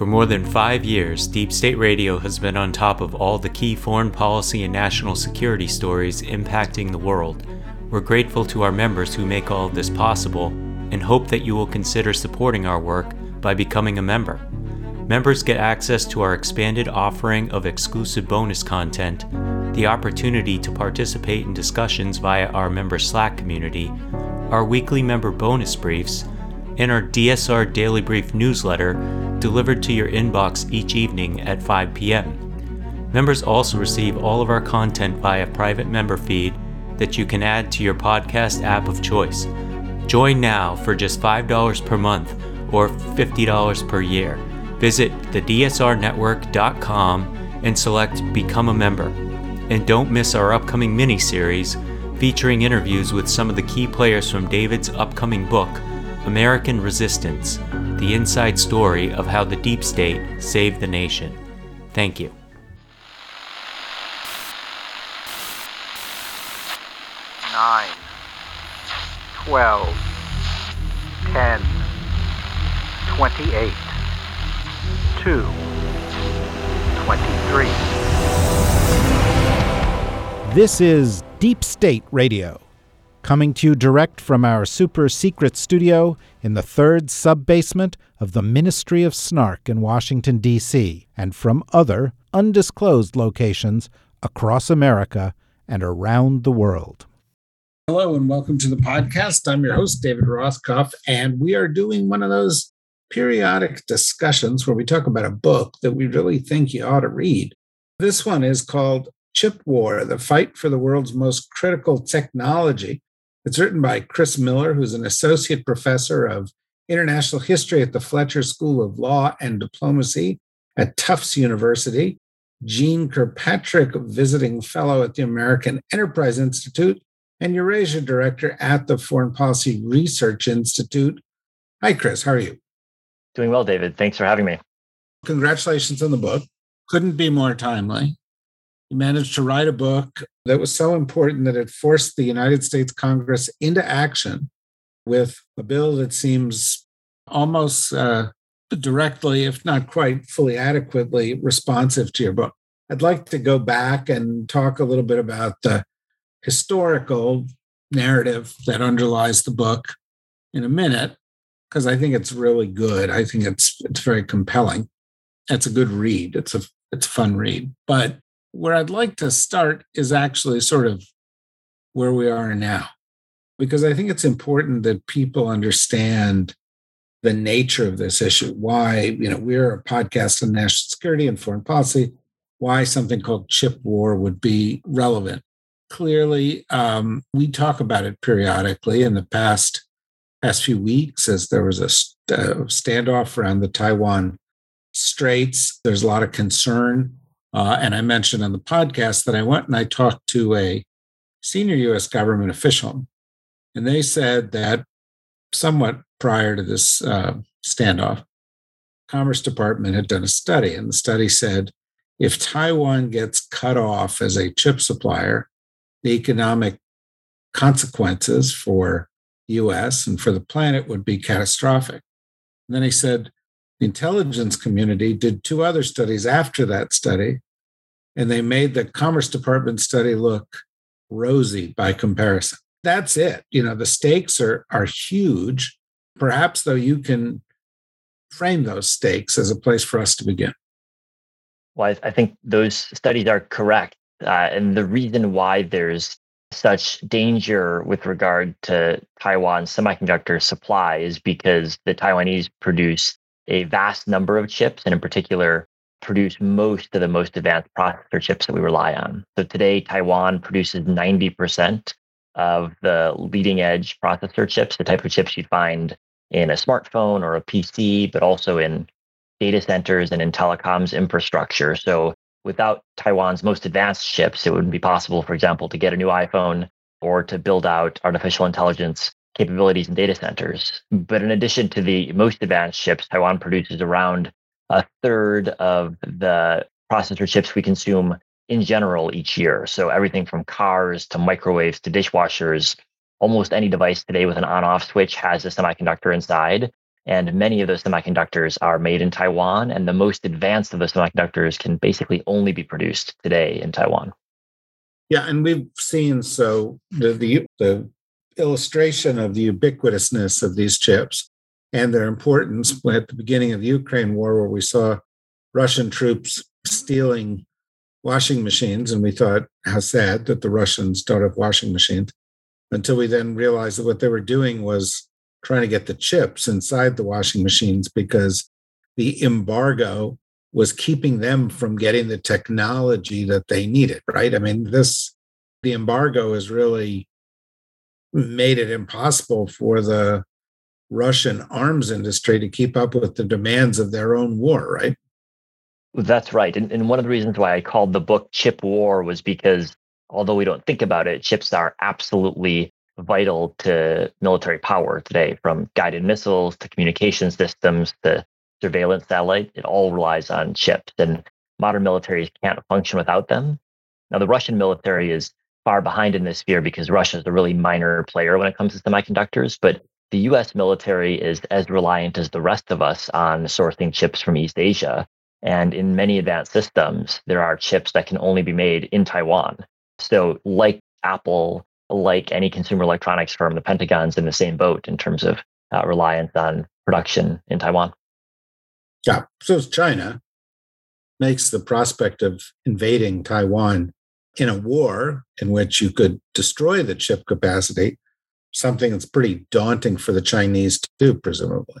For more than five years, Deep State Radio has been on top of all the key foreign policy and national security stories impacting the world. We're grateful to our members who make all of this possible and hope that you will consider supporting our work by becoming a member. Members get access to our expanded offering of exclusive bonus content, the opportunity to participate in discussions via our member Slack community, our weekly member bonus briefs, and our DSR Daily Brief newsletter delivered to your inbox each evening at 5 p.m. Members also receive all of our content via private member feed that you can add to your podcast app of choice. Join now for just $5 per month or $50 per year. Visit thedsrnetwork.com and select Become a Member. And don't miss our upcoming mini series featuring interviews with some of the key players from David's upcoming book, American Resistance The Inside Story of How the Deep State Saved the Nation. Thank you. Nine, twelve, ten, twenty-eight. 2, 23. This is Deep State Radio, coming to you direct from our super secret studio in the third sub basement of the Ministry of Snark in Washington, D.C., and from other undisclosed locations across America and around the world. Hello, and welcome to the podcast. I'm your host, David Rothkopf, and we are doing one of those periodic discussions where we talk about a book that we really think you ought to read. This one is called Chip War The Fight for the World's Most Critical Technology. It's written by Chris Miller, who's an associate professor of international history at the Fletcher School of Law and Diplomacy at Tufts University, Jeane Kirkpatrick, visiting fellow at the American Enterprise Institute, and Eurasia director at the Foreign Policy Research Institute. Hi, Chris. How are you? Doing well, David. Thanks for having me. Congratulations on the book. Couldn't be more timely. You managed to write a book that was so important that it forced the United States Congress into action with a bill that seems almost uh, directly, if not quite fully adequately, responsive to your book. I'd like to go back and talk a little bit about the historical narrative that underlies the book in a minute because I think it's really good. I think it's it's very compelling. It's a good read. It's a it's a fun read. But where I'd like to start is actually sort of where we are now. Because I think it's important that people understand the nature of this issue. Why, you know, we're a podcast on national security and foreign policy, why something called chip war would be relevant. Clearly, um, we talk about it periodically in the past past few weeks as there was a standoff around the Taiwan Straits. There's a lot of concern. Uh, and I mentioned on the podcast that I went and I talked to a senior US government official, and they said that somewhat prior to this uh, standoff, Commerce Department had done a study, and the study said if Taiwan gets cut off as a chip supplier, the economic consequences for US and for the planet would be catastrophic. And then he said intelligence community did two other studies after that study, and they made the Commerce Department study look rosy by comparison. That's it. You know, the stakes are, are huge. Perhaps, though, you can frame those stakes as a place for us to begin. Well, I think those studies are correct. Uh, and the reason why there's such danger with regard to Taiwan's semiconductor supply is because the Taiwanese produce a vast number of chips, and in particular, produce most of the most advanced processor chips that we rely on. So today, Taiwan produces 90% of the leading edge processor chips, the type of chips you'd find in a smartphone or a PC, but also in data centers and in telecoms infrastructure. So without Taiwan's most advanced chips, it wouldn't be possible, for example, to get a new iPhone or to build out artificial intelligence capabilities in data centers. But in addition to the most advanced chips, Taiwan produces around a third of the processor chips we consume in general each year. So everything from cars to microwaves to dishwashers, almost any device today with an on off switch has a semiconductor inside. And many of those semiconductors are made in Taiwan, and the most advanced of those semiconductors can basically only be produced today in Taiwan. Yeah, and we've seen so the the, the illustration of the ubiquitousness of these chips and their importance at the beginning of the Ukraine war, where we saw Russian troops stealing washing machines, and we thought how sad that the Russians don't have washing machines. Until we then realized that what they were doing was trying to get the chips inside the washing machines because the embargo was keeping them from getting the technology that they needed, right? I mean, this, the embargo is really made it impossible for the Russian arms industry to keep up with the demands of their own war, right? That's right. And, and one of the reasons why I called the book Chip War was because although we don't think about it, chips are absolutely vital to military power today, from guided missiles to communication systems to surveillance satellite. It all relies on chips, and modern militaries can't function without them. Now, the Russian military is far behind in this sphere because Russia is a really minor player when it comes to semiconductors, but the US military is as reliant as the rest of us on sourcing chips from East Asia. And in many advanced systems, there are chips that can only be made in Taiwan. So, like Apple like any consumer electronics firm, the Pentagon's in the same boat in terms of uh, reliance on production in Taiwan. Yeah. So China makes the prospect of invading Taiwan in a war in which you could destroy the chip capacity something that's pretty daunting for the Chinese to do, presumably.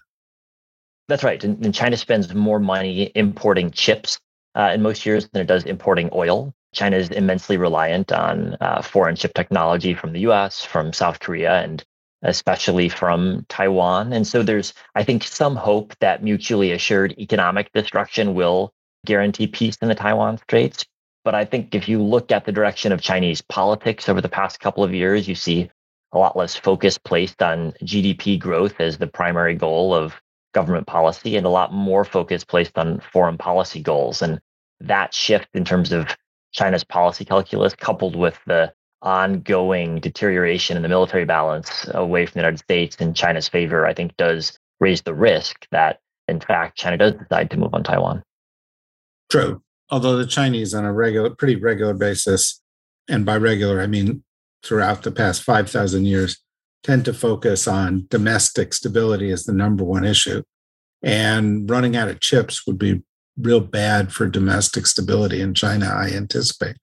That's right. And, China spends more money importing chips uh, in most years than it does importing oil. China is immensely reliant on uh, foreign chip technology from the US, from South Korea, and especially from Taiwan. And so there's, I think, some hope that mutually assured economic destruction will guarantee peace in the Taiwan Straits. But I think if you look at the direction of Chinese politics over the past couple of years, you see a lot less focus placed on GDP growth as the primary goal of government policy and a lot more focus placed on foreign policy goals. And that shift in terms of China's policy calculus, coupled with the ongoing deterioration in the military balance away from the United States in China's favor, I think does raise the risk that, in fact, China does decide to move on Taiwan. True. Although the Chinese, on a regular, pretty regular basis, and by regular, I mean throughout the past 5,000 years, tend to focus on domestic stability as the number one issue. And running out of chips would be real bad for domestic stability in China, I anticipate.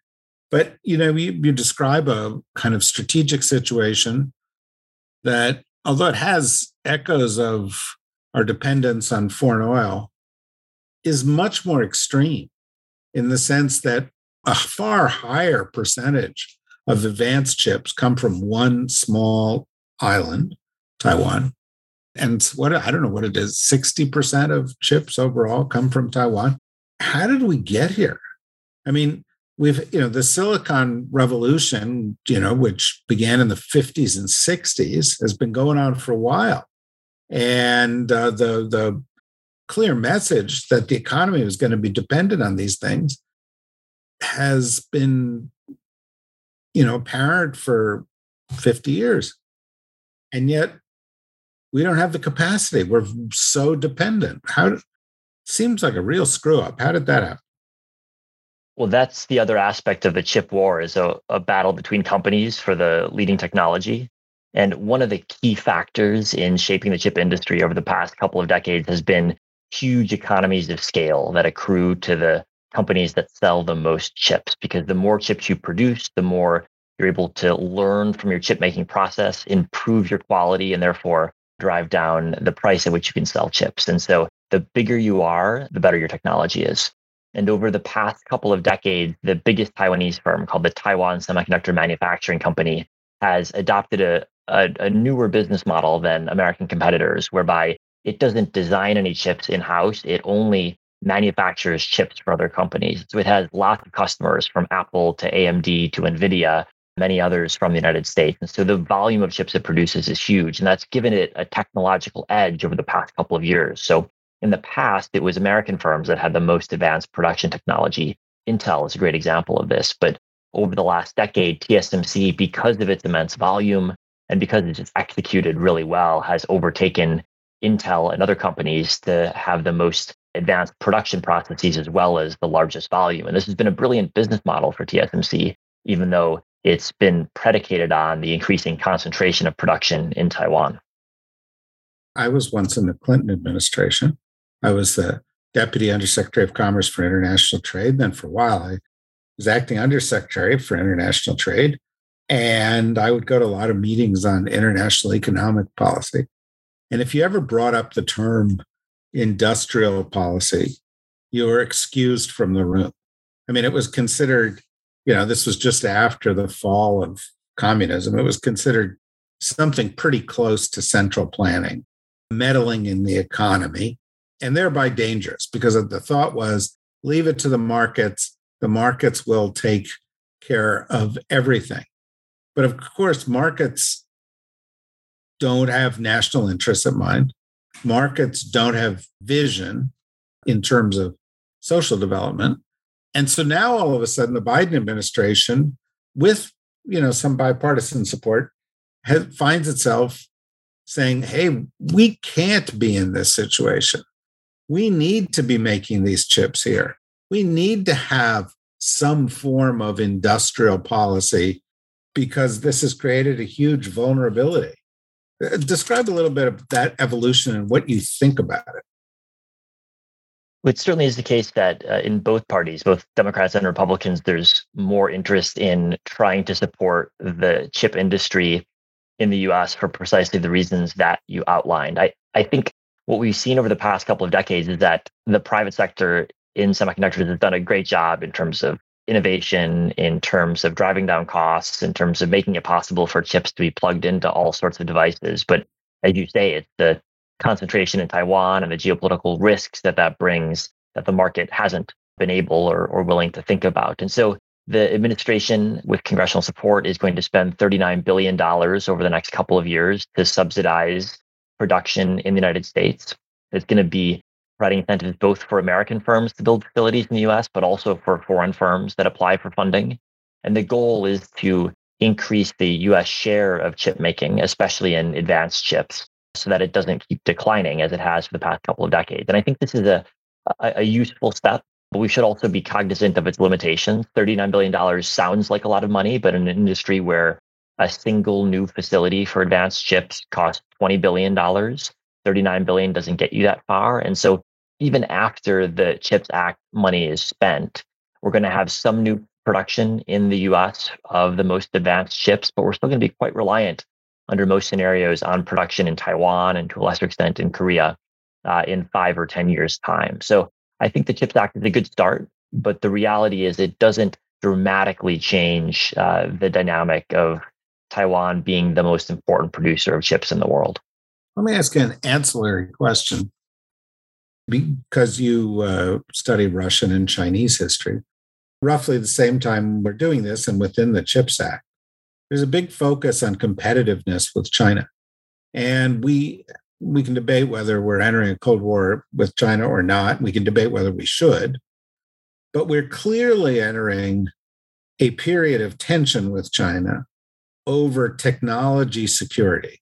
But you know, you, you describe a kind of strategic situation that, although it has echoes of our dependence on foreign oil, is much more extreme in the sense that a far higher percentage of advanced chips come from one small island, Taiwan, and what I don't know what it is, 60% of chips overall come from Taiwan. How did we get here? I mean, we've, you know, the silicon revolution, you know, which began in the 50s and 60s, has been going on for a while. And uh, the the clear message that the economy was going to be dependent on these things has been, you know, apparent for 50 years. And yet we don't have the capacity. We're so dependent. How seems like a real screw up. How did that happen? Well, that's the other aspect of the chip war is a, a battle between companies for the leading technology. And one of the key factors in shaping the chip industry over the past couple of decades has been huge economies of scale that accrue to the companies that sell the most chips because the more chips you produce, the more you're able to learn from your chip making process, improve your quality, and therefore drive down the price at which you can sell chips. And so the bigger you are, the better your technology is. And over the past couple of decades, the biggest Taiwanese firm called the Taiwan Semiconductor Manufacturing Company has adopted a, a, a newer business model than American competitors, whereby it doesn't design any chips in house. It only manufactures chips for other companies. So it has lots of customers from Apple to AMD to NVIDIA many others from the United States. And so the volume of chips it produces is huge. And that's given it a technological edge over the past couple of years. So in the past, it was American firms that had the most advanced production technology. Intel is a great example of this. But over the last decade, TSMC, because of its immense volume and because it's executed really well, has overtaken Intel and other companies to have the most advanced production processes as well as the largest volume. And this has been a brilliant business model for TSMC, even though it's been predicated on the increasing concentration of production in Taiwan. I was once in the Clinton administration. I was the Deputy Undersecretary of Commerce for International Trade. Then for a while, I was acting Undersecretary for International Trade. And I would go to a lot of meetings on international economic policy. And if you ever brought up the term industrial policy, you were excused from the room. I mean, it was considered, you know, this was just after the fall of communism. It was considered something pretty close to central planning, meddling in the economy, and thereby dangerous because the thought was leave it to the markets. The markets will take care of everything. But of course, markets don't have national interests at mind. Markets don't have vision in terms of social development. And so now all of a sudden the Biden administration, with you know some bipartisan support, has, finds itself saying, hey, we can't be in this situation we need to be making these chips here. We need to have some form of industrial policy because this has created a huge vulnerability. Uh, describe a little bit of that evolution and what you think about it. It certainly is the case that uh, in both parties, both Democrats and Republicans, there's more interest in trying to support the chip industry in the US for precisely the reasons that you outlined. I, I think what we've seen over the past couple of decades is that the private sector in semiconductors has done a great job in terms of innovation, in terms of driving down costs, in terms of making it possible for chips to be plugged into all sorts of devices. But as you say, it's the concentration in Taiwan and the geopolitical risks that that brings that the market hasn't been able or, or willing to think about. And so the administration, with congressional support, is going to spend $39 billion over the next couple of years to subsidize production in the United States. It's going to be providing incentives both for American firms to build facilities in the US, but also for foreign firms that apply for funding. And the goal is to increase the US share of chip making, especially in advanced chips, so that it doesn't keep declining as it has for the past couple of decades. And I think this is a, a, a useful step, but we should also be cognizant of its limitations. $39 billion sounds like a lot of money, but in an industry where a single new facility for advanced chips costs $20 billion, 39 billion doesn't get you that far. And so even after the CHIPS Act money is spent, we're going to have some new production in the US of the most advanced chips, but we're still going to be quite reliant under most scenarios on production in Taiwan and to a lesser extent in Korea uh, in five or 10 years' time. So I think the CHIPS Act is a good start, but the reality is it doesn't dramatically change uh, the dynamic of Taiwan being the most important producer of chips in the world. Let me ask you an ancillary question. Because you uh, study Russian and Chinese history, roughly the same time we're doing this and within the CHIPS Act, there's a big focus on competitiveness with China. And we we can debate whether we're entering a Cold War with China or not. We can debate whether we should. But we're clearly entering a period of tension with China over technology security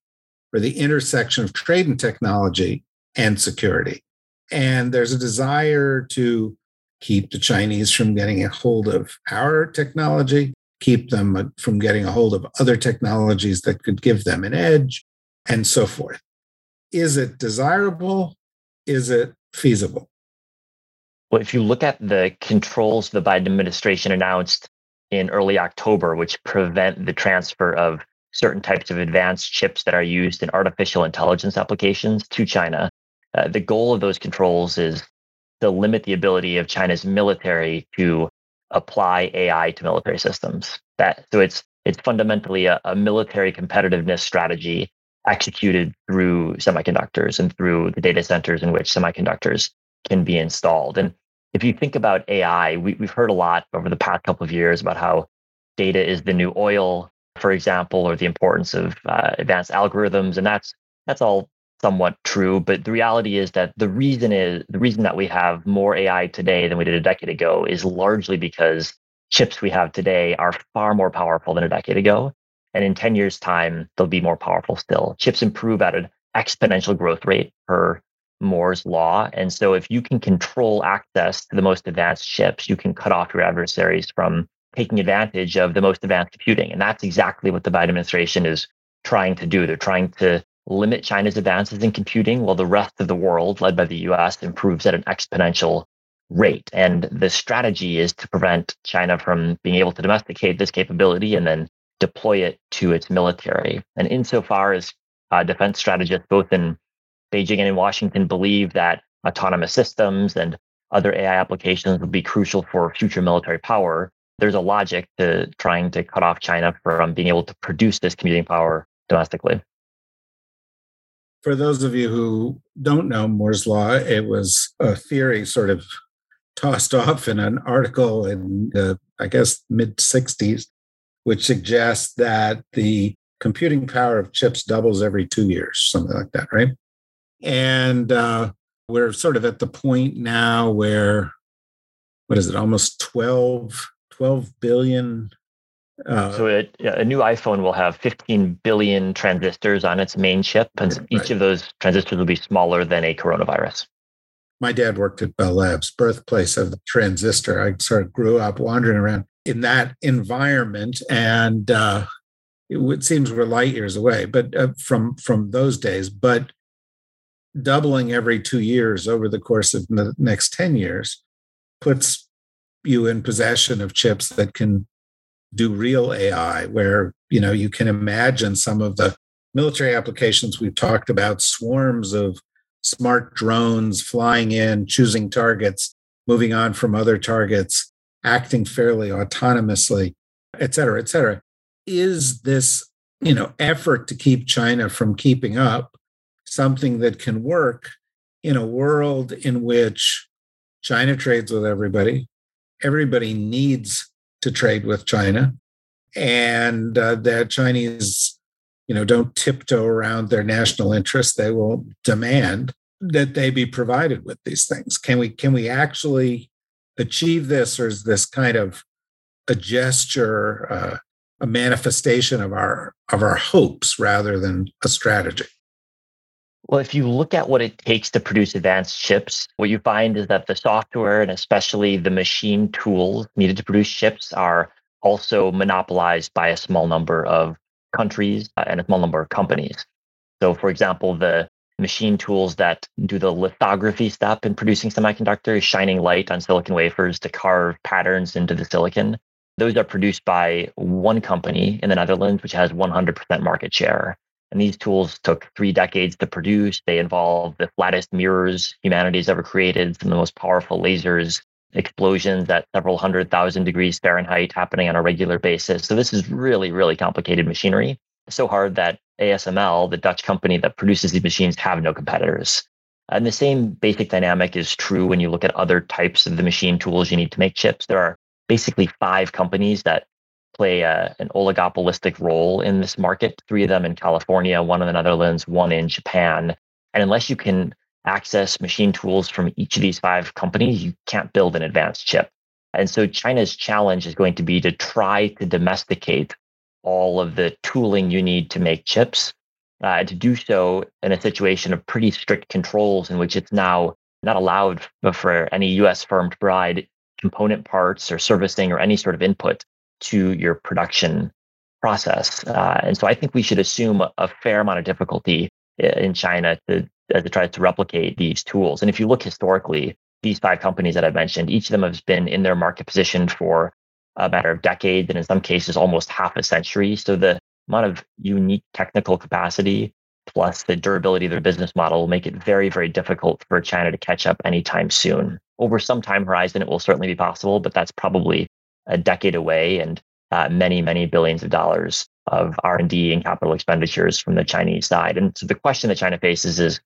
or the intersection of trade and technology and security. And there's a desire to keep the Chinese from getting a hold of our technology, keep them from getting a hold of other technologies that could give them an edge, and so forth. Is it desirable? Is it feasible? Well, if you look at the controls the Biden administration announced in early October, which prevent the transfer of certain types of advanced chips that are used in artificial intelligence applications to China. Uh, the goal of those controls is to limit the ability of China's military to apply AI to military systems. That so it's it's fundamentally a, a military competitiveness strategy executed through semiconductors and through the data centers in which semiconductors can be installed. And if you think about AI, we, have heard a lot over the past couple of years about how data is the new oil, for example, or the importance of uh, advanced algorithms, and that's that's all somewhat true. But the reality is that the reason is the reason that we have more AI today than we did a decade ago is largely because chips we have today are far more powerful than a decade ago. And in 10 years' time, they'll be more powerful still. Chips improve at an exponential growth rate per Moore's law. And so if you can control access to the most advanced chips, you can cut off your adversaries from taking advantage of the most advanced computing. And that's exactly what the Biden administration is trying to do. They're trying to limit China's advances in computing while the rest of the world, led by the US, improves at an exponential rate. And the strategy is to prevent China from being able to domesticate this capability and then deploy it to its military. And insofar as uh, defense strategists, both in Beijing and in Washington, believe that autonomous systems and other AI applications will be crucial for future military power, there's a logic to trying to cut off China from being able to produce this computing power domestically. For those of you who don't know Moore's Law, it was a theory sort of tossed off in an article in the, I guess, mid 60s, which suggests that the computing power of chips doubles every two years, something like that, right? And uh, we're sort of at the point now where, what is it, almost 12, 12 billion uh, so it, a new iPhone will have 15 billion transistors on its main chip, and right. each of those transistors will be smaller than a coronavirus my dad worked at Bell Labs, birthplace of the transistor. I sort of grew up wandering around in that environment, and uh, it, it, seems we're light years away, but uh, from from those days. But doubling every two years over the course of the next ten years puts you in possession of chips that can do real AI, where you know you can imagine some of the military applications we've talked about, swarms of smart drones flying in, choosing targets, moving on from other targets, acting fairly autonomously, et cetera, et cetera. Is this, you know, effort to keep China from keeping up something that can work in a world in which China trades with everybody? Everybody needs to trade with China, and uh, the Chinese you know don't tiptoe around their national interests. They will demand that they be provided with these things. Can we can we actually achieve this or is this kind of a gesture uh, a manifestation of our of our hopes rather than a strategy well, if you look at what it takes to produce advanced chips, what you find is that the software and especially the machine tools needed to produce chips are also monopolized by a small number of countries uh, and a small number of companies. So, for example, the machine tools that do the lithography step in producing semiconductors, shining light on silicon wafers to carve patterns into the silicon, those are produced by one company in the Netherlands, which has 100% market share. And these tools took three decades to produce. They involve the flattest mirrors humanity's ever created, some of the most powerful lasers, explosions at several hundred thousand degrees Fahrenheit happening on a regular basis. So this is really, really complicated machinery. So hard that ASML, the Dutch company that produces these machines, have no competitors. And the same basic dynamic is true when you look at other types of the machine tools you need to make chips. There are basically five companies that play a, an oligopolistic role in this market, three of them in California, one in the Netherlands, one in Japan. And unless you can access machine tools from each of these five companies, you can't build an advanced chip. And so China's challenge is going to be to try to domesticate all of the tooling you need to make chips, uh, to do so in a situation of pretty strict controls in which it's now not allowed for any US firm to provide component parts or servicing or any sort of input to your production process. Uh, and so I think we should assume a fair amount of difficulty in China to as it tries to replicate these tools. And if you look historically, these five companies that I've mentioned, each of them has been in their market position for a matter of decades, and in some cases, almost half a century. So the amount of unique technical capacity plus the durability of their business model will make it very, very difficult for China to catch up anytime soon. Over some time horizon, it will certainly be possible, but that's probably a decade away and uh, many, many billions of dollars of R&D and capital expenditures from the Chinese side. And so the question that China faces is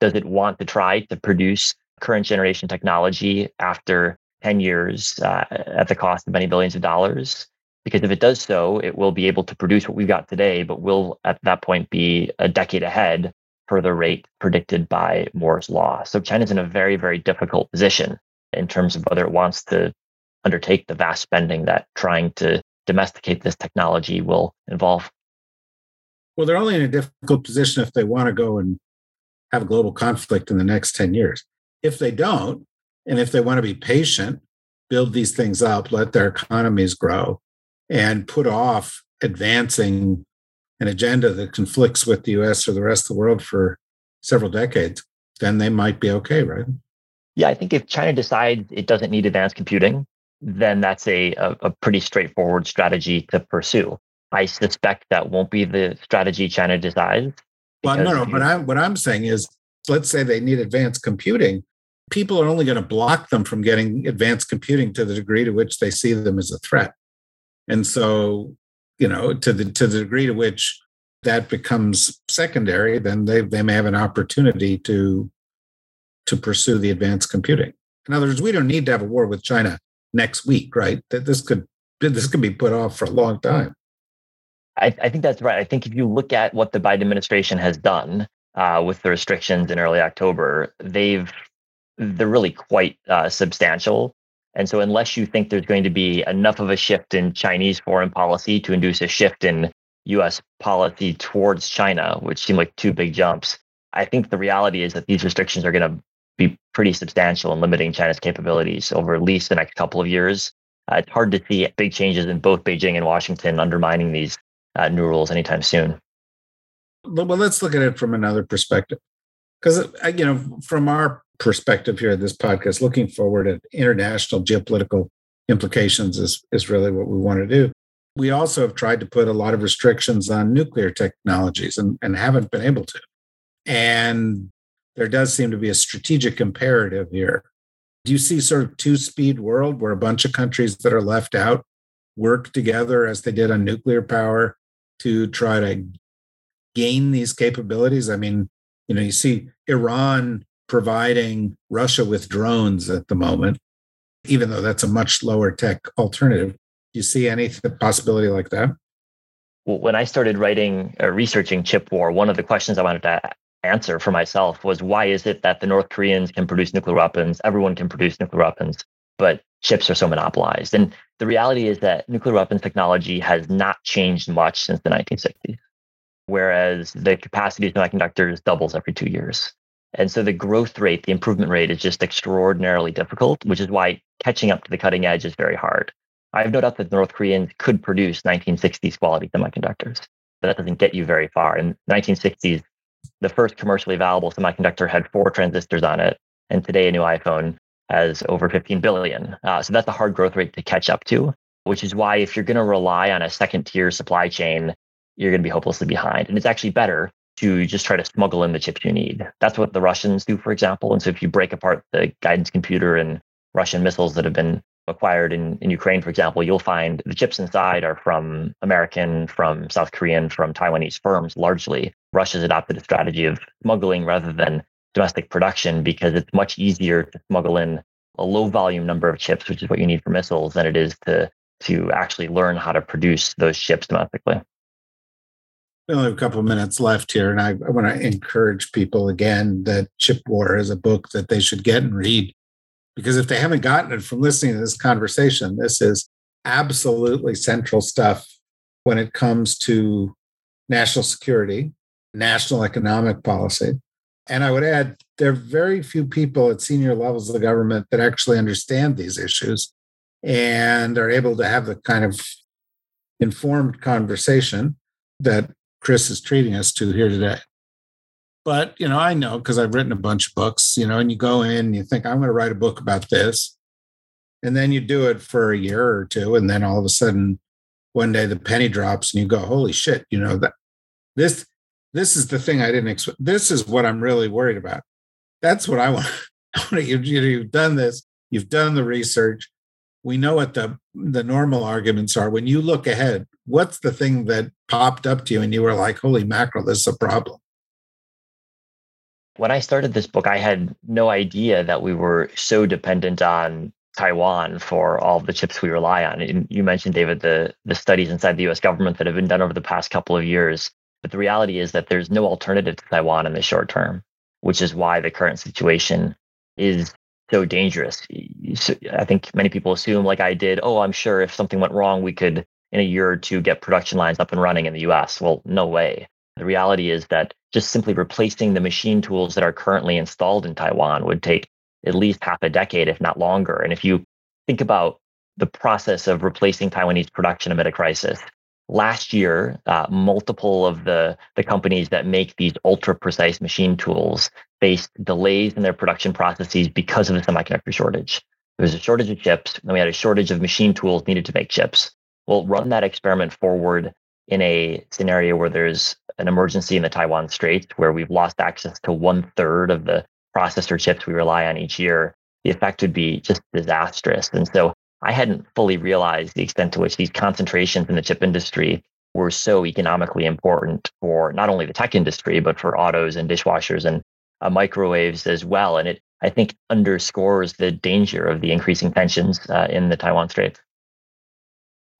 does it want to try to produce current generation technology after 10 years uh, at the cost of many billions of dollars? Because if it does so, it will be able to produce what we've got today, but will at that point be a decade ahead for the rate predicted by Moore's law. So China's in a very, very difficult position in terms of whether it wants to undertake the vast spending that trying to domesticate this technology will involve. Well, they're only in a difficult position if they want to go and have a global conflict in the next 10 years. If they don't, and if they want to be patient, build these things up, let their economies grow, and put off advancing an agenda that conflicts with the US or the rest of the world for several decades, then they might be okay, right? Yeah, I think if China decides it doesn't need advanced computing, then that's a, a, a pretty straightforward strategy to pursue. I suspect that won't be the strategy China decides. Well, no, no, but I'm, what I'm saying is, let's say they need advanced computing. People are only going to block them from getting advanced computing to the degree to which they see them as a threat. And so, you know, to the to the degree to which that becomes secondary, then they they may have an opportunity to to pursue the advanced computing. In other words, we don't need to have a war with China next week, right? That this could this could be put off for a long time. I, I think that's right. I think if you look at what the Biden administration has done uh, with the restrictions in early October, they've they're really quite uh, substantial. And so, unless you think there's going to be enough of a shift in Chinese foreign policy to induce a shift in U.S. policy towards China, which seem like two big jumps, I think the reality is that these restrictions are going to pretty substantial in limiting China's capabilities over at least the next couple of years. Uh, it's hard to see big changes in both Beijing and Washington undermining these uh, new rules anytime soon. Well, let's look at it from another perspective, because uh, you know, from our perspective here at this podcast, looking forward at international geopolitical implications is is really what we want to do. We also have tried to put a lot of restrictions on nuclear technologies and, and haven't been able to. And there does seem to be a strategic imperative here. Do you see sort of two speed world where a bunch of countries that are left out work together as they did on nuclear power to try to gain these capabilities? I mean, you know, you see Iran providing Russia with drones at the moment, even though that's a much lower tech alternative. Do you see any possibility like that? When I started writing or uh, researching chip war, one of the questions I wanted to answer for myself was why is it that the North Koreans can produce nuclear weapons, everyone can produce nuclear weapons, but chips are so monopolized? And the reality is that nuclear weapons technology has not changed much since the 1960s, whereas the capacity of semiconductors doubles every two years. And so the growth rate, the improvement rate is just extraordinarily difficult, which is why catching up to the cutting edge is very hard. I have no doubt that the North Koreans could produce 1960s quality semiconductors, but that doesn't get you very far. In the 1960s, the first commercially available semiconductor had four transistors on it. And today, a new iPhone has over 15 billion. Uh, so that's a hard growth rate to catch up to, which is why if you're going to rely on a second tier supply chain, you're going to be hopelessly behind. And it's actually better to just try to smuggle in the chips you need. That's what the Russians do, for example. And so if you break apart the guidance computer and Russian missiles that have been acquired in, in Ukraine, for example, you'll find the chips inside are from American, from South Korean, from Taiwanese firms largely. Russia's adopted a strategy of smuggling rather than domestic production because it's much easier to smuggle in a low volume number of chips, which is what you need for missiles, than it is to to actually learn how to produce those chips domestically. We only have a couple of minutes left here, and I, I want to encourage people again that Chip War is a book that they should get and read because if they haven't gotten it from listening to this conversation, this is absolutely central stuff when it comes to national security, national economic policy. And I would add, there are very few people at senior levels of the government that actually understand these issues and are able to have the kind of informed conversation that Chris is treating us to here today. But, you know, I know because I've written a bunch of books, you know, and you go in and you think, I'm going to write a book about this. And then you do it for a year or two. And then all of a sudden, one day the penny drops and you go, holy shit, you know, that this, this is the thing I didn't expect. This is what I'm really worried about. That's what I want. you've, you've done this, you've done the research. We know what the, the normal arguments are. When you look ahead, what's the thing that popped up to you and you were like, holy mackerel, this is a problem? When I started this book, I had no idea that we were so dependent on Taiwan for all the chips we rely on. And you mentioned, David, the the studies inside the U.S. government that have been done over the past couple of years. But the reality is that there's no alternative to Taiwan in the short term, which is why the current situation is so dangerous. I think many people assume, like I did, oh, I'm sure if something went wrong, we could in a year or two get production lines up and running in the U.S. Well, no way. The reality is that just simply replacing the machine tools that are currently installed in Taiwan would take at least half a decade, if not longer. And if you think about the process of replacing Taiwanese production amid a crisis, last year, uh, multiple of the, the companies that make these ultra precise machine tools faced delays in their production processes because of the semiconductor shortage. There was a shortage of chips, and we had a shortage of machine tools needed to make chips. We'll run that experiment forward in a scenario where there's an emergency in the Taiwan Straits, where we've lost access to one third of the processor chips we rely on each year, the effect would be just disastrous. And so I hadn't fully realized the extent to which these concentrations in the chip industry were so economically important for not only the tech industry, but for autos and dishwashers and uh, microwaves as well. And it, I think, underscores the danger of the increasing tensions uh, in the Taiwan Straits.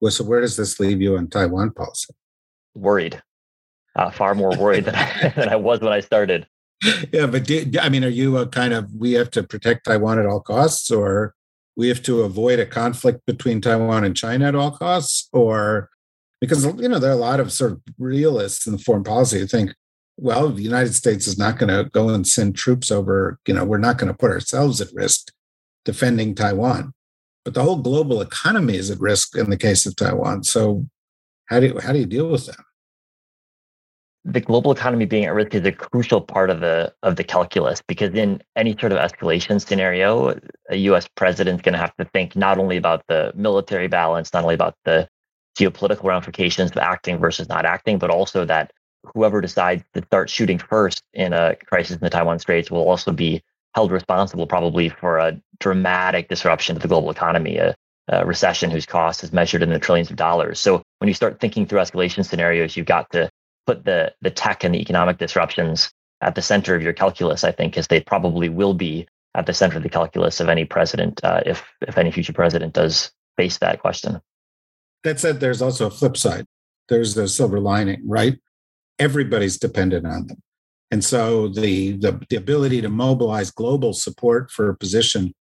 Well, so where does this leave you on Taiwan policy? Worried, uh, far more worried than, I, than I was when I started. Yeah, but do, I mean, are you a kind of we have to protect Taiwan at all costs, or we have to avoid a conflict between Taiwan and China at all costs, or because you know there are a lot of sort of realists in the foreign policy who think, well, the United States is not going to go and send troops over. You know, we're not going to put ourselves at risk defending Taiwan, but the whole global economy is at risk in the case of Taiwan. So, how do you, how do you deal with that? the global economy being at risk is a crucial part of the of the calculus because in any sort of escalation scenario, a U.S. president is going to have to think not only about the military balance, not only about the geopolitical ramifications of acting versus not acting, but also that whoever decides to start shooting first in a crisis in the Taiwan Straits will also be held responsible probably for a dramatic disruption to the global economy, a, a recession whose cost is measured in the trillions of dollars. So when you start thinking through escalation scenarios, you've got to put the the tech and the economic disruptions at the center of your calculus, I think, as they probably will be at the center of the calculus of any president, uh, if if any future president does face that question. That said, there's also a flip side. There's the silver lining, right? Everybody's dependent on them, and so the the, the ability to mobilize global support for a position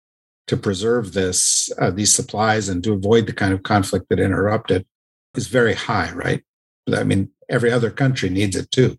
to preserve this uh, these supplies and to avoid the kind of conflict that interrupted is very high, right? I mean, every other country needs it too.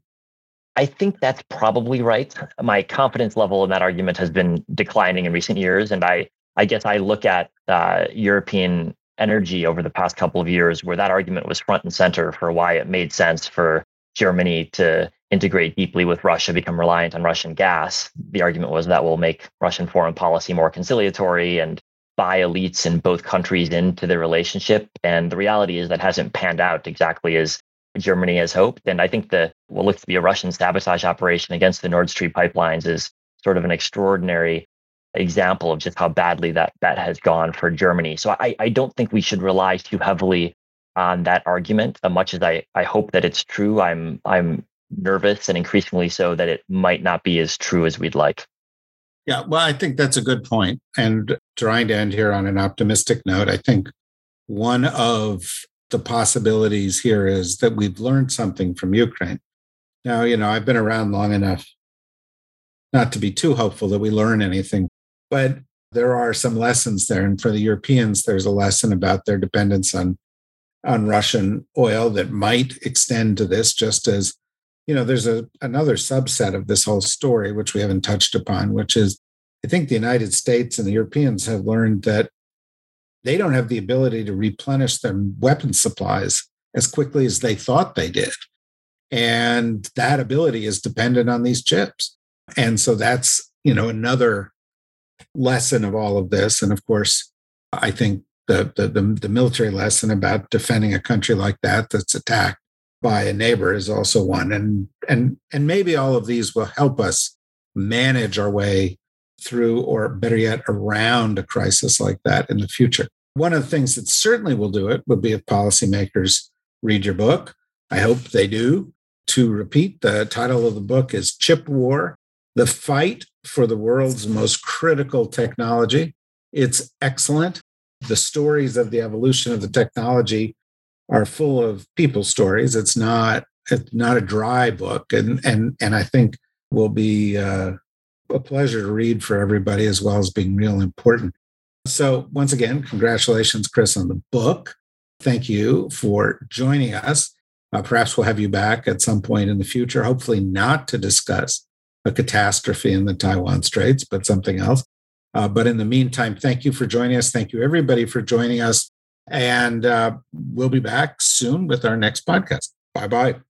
I think that's probably right. My confidence level in that argument has been declining in recent years, and I I guess I look at uh, European energy over the past couple of years, where that argument was front and center for why it made sense for Germany to integrate deeply with Russia, become reliant on Russian gas. The argument was that will make Russian foreign policy more conciliatory and buy elites in both countries into the relationship. And the reality is that hasn't panned out exactly as Germany has hoped. And I think the what looks to be a Russian sabotage operation against the Nord Stream pipelines is sort of an extraordinary example of just how badly that that has gone for Germany. So I, I don't think we should rely too heavily on that argument. As much as I, I hope that it's true, I'm I'm nervous and increasingly so that it might not be as true as we'd like. Yeah, well, I think that's a good point. And trying to end here on an optimistic note, I think one of the possibilities here is that we've learned something from Ukraine. Now, you know, I've been around long enough not to be too hopeful that we learn anything, but there are some lessons there. And for the Europeans, there's a lesson about their dependence on, on Russian oil that might extend to this, just as, you know, there's a, another subset of this whole story, which we haven't touched upon, which is I think the United States and the Europeans have learned that they don't have the ability to replenish their weapon supplies as quickly as they thought they did. And that ability is dependent on these chips. And so that's, you know, another lesson of all of this. And of course, I think the, the, the, the military lesson about defending a country like that that's attacked by a neighbor is also one. And and and maybe all of these will help us manage our way through, or better yet, around a crisis like that in the future. One of the things that certainly will do it would be if policymakers read your book. I hope they do. To repeat, the title of the book is Chip War The Fight for the World's Most Critical Technology. It's excellent. The stories of the evolution of the technology are full of people stories. It's not it's not a dry book, and and and I think will be uh, a pleasure to read for everybody, as well as being real important. So once again, congratulations, Chris, on the book. Thank you for joining us. Uh, perhaps we'll have you back at some point in the future. Hopefully, not to discuss a catastrophe in the Taiwan Straits, but something else. Uh, but in the meantime, thank you for joining us. Thank you, everybody, for joining us. And uh, we'll be back soon with our next podcast. Bye bye.